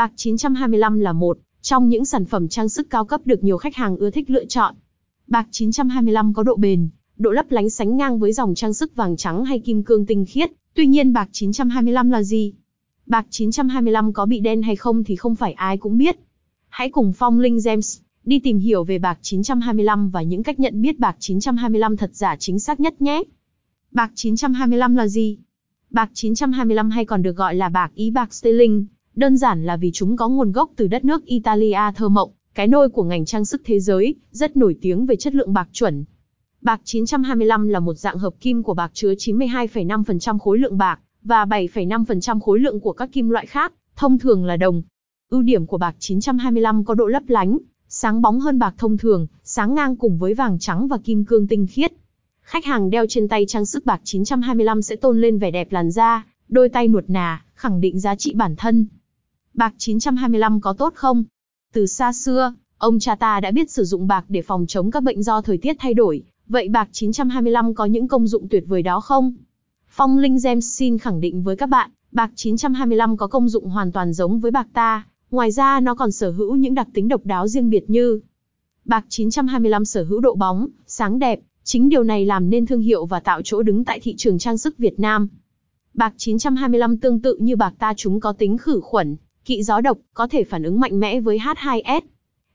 Bạc 925 là một trong những sản phẩm trang sức cao cấp được nhiều khách hàng ưa thích lựa chọn. Bạc 925 có độ bền, độ lấp lánh sánh ngang với dòng trang sức vàng trắng hay kim cương tinh khiết. Tuy nhiên bạc 925 là gì? Bạc 925 có bị đen hay không thì không phải ai cũng biết. Hãy cùng Phong Linh Gems đi tìm hiểu về bạc 925 và những cách nhận biết bạc 925 thật giả chính xác nhất nhé. Bạc 925 là gì? Bạc 925 hay còn được gọi là bạc ý bạc sterling, đơn giản là vì chúng có nguồn gốc từ đất nước Italia thơ mộng, cái nôi của ngành trang sức thế giới, rất nổi tiếng về chất lượng bạc chuẩn. Bạc 925 là một dạng hợp kim của bạc chứa 92,5% khối lượng bạc và 7,5% khối lượng của các kim loại khác, thông thường là đồng. Ưu điểm của bạc 925 có độ lấp lánh, sáng bóng hơn bạc thông thường, sáng ngang cùng với vàng trắng và kim cương tinh khiết. Khách hàng đeo trên tay trang sức bạc 925 sẽ tôn lên vẻ đẹp làn da, đôi tay nuột nà, khẳng định giá trị bản thân. Bạc 925 có tốt không? Từ xa xưa, ông cha ta đã biết sử dụng bạc để phòng chống các bệnh do thời tiết thay đổi. Vậy bạc 925 có những công dụng tuyệt vời đó không? Phong Linh Gems xin khẳng định với các bạn, bạc 925 có công dụng hoàn toàn giống với bạc ta. Ngoài ra nó còn sở hữu những đặc tính độc đáo riêng biệt như Bạc 925 sở hữu độ bóng, sáng đẹp, chính điều này làm nên thương hiệu và tạo chỗ đứng tại thị trường trang sức Việt Nam. Bạc 925 tương tự như bạc ta chúng có tính khử khuẩn, kỵ gió độc, có thể phản ứng mạnh mẽ với H2S.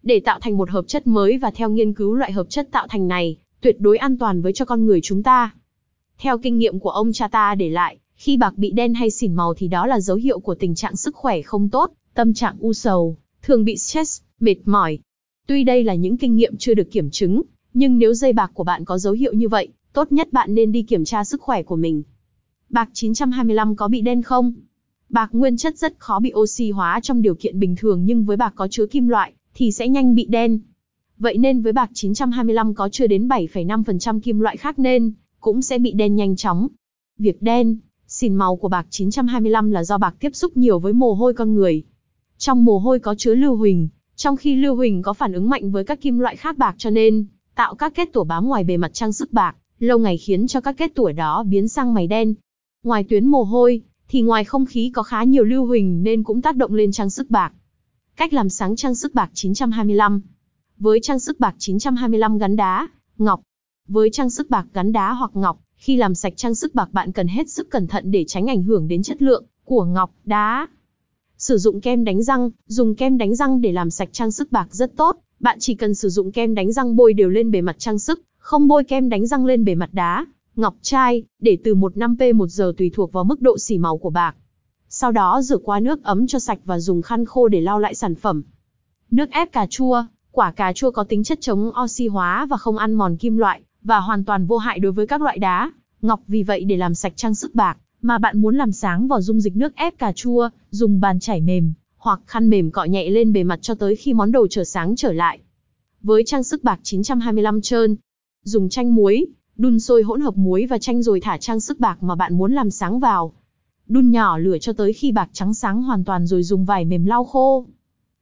Để tạo thành một hợp chất mới và theo nghiên cứu loại hợp chất tạo thành này, tuyệt đối an toàn với cho con người chúng ta. Theo kinh nghiệm của ông cha ta để lại, khi bạc bị đen hay xỉn màu thì đó là dấu hiệu của tình trạng sức khỏe không tốt, tâm trạng u sầu, thường bị stress, mệt mỏi. Tuy đây là những kinh nghiệm chưa được kiểm chứng, nhưng nếu dây bạc của bạn có dấu hiệu như vậy, tốt nhất bạn nên đi kiểm tra sức khỏe của mình. Bạc 925 có bị đen không? Bạc nguyên chất rất khó bị oxy hóa trong điều kiện bình thường nhưng với bạc có chứa kim loại thì sẽ nhanh bị đen. Vậy nên với bạc 925 có chưa đến 7,5% kim loại khác nên cũng sẽ bị đen nhanh chóng. Việc đen, xỉn màu của bạc 925 là do bạc tiếp xúc nhiều với mồ hôi con người. Trong mồ hôi có chứa lưu huỳnh, trong khi lưu huỳnh có phản ứng mạnh với các kim loại khác bạc cho nên tạo các kết tủa bám ngoài bề mặt trang sức bạc, lâu ngày khiến cho các kết tủa đó biến sang mày đen. Ngoài tuyến mồ hôi, thì ngoài không khí có khá nhiều lưu huỳnh nên cũng tác động lên trang sức bạc. Cách làm sáng trang sức bạc 925 Với trang sức bạc 925 gắn đá, ngọc. Với trang sức bạc gắn đá hoặc ngọc, khi làm sạch trang sức bạc bạn cần hết sức cẩn thận để tránh ảnh hưởng đến chất lượng của ngọc, đá. Sử dụng kem đánh răng, dùng kem đánh răng để làm sạch trang sức bạc rất tốt. Bạn chỉ cần sử dụng kem đánh răng bôi đều lên bề mặt trang sức, không bôi kem đánh răng lên bề mặt đá, ngọc trai, để từ 1-5p một giờ tùy thuộc vào mức độ xỉ màu của bạc. Sau đó rửa qua nước ấm cho sạch và dùng khăn khô để lau lại sản phẩm. Nước ép cà chua, quả cà chua có tính chất chống oxy hóa và không ăn mòn kim loại, và hoàn toàn vô hại đối với các loại đá, ngọc vì vậy để làm sạch trang sức bạc, mà bạn muốn làm sáng vào dung dịch nước ép cà chua, dùng bàn chải mềm, hoặc khăn mềm cọ nhẹ lên bề mặt cho tới khi món đồ trở sáng trở lại. Với trang sức bạc 925 trơn, dùng chanh muối, đun sôi hỗn hợp muối và chanh rồi thả trang sức bạc mà bạn muốn làm sáng vào. Đun nhỏ lửa cho tới khi bạc trắng sáng hoàn toàn rồi dùng vải mềm lau khô.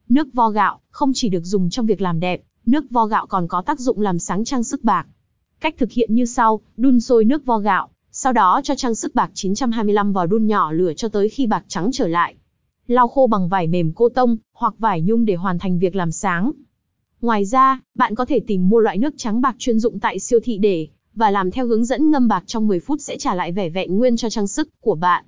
Nước vo gạo không chỉ được dùng trong việc làm đẹp, nước vo gạo còn có tác dụng làm sáng trang sức bạc. Cách thực hiện như sau, đun sôi nước vo gạo, sau đó cho trang sức bạc 925 vào đun nhỏ lửa cho tới khi bạc trắng trở lại. Lau khô bằng vải mềm cô tông hoặc vải nhung để hoàn thành việc làm sáng. Ngoài ra, bạn có thể tìm mua loại nước trắng bạc chuyên dụng tại siêu thị để và làm theo hướng dẫn ngâm bạc trong 10 phút sẽ trả lại vẻ vẹn nguyên cho trang sức của bạn.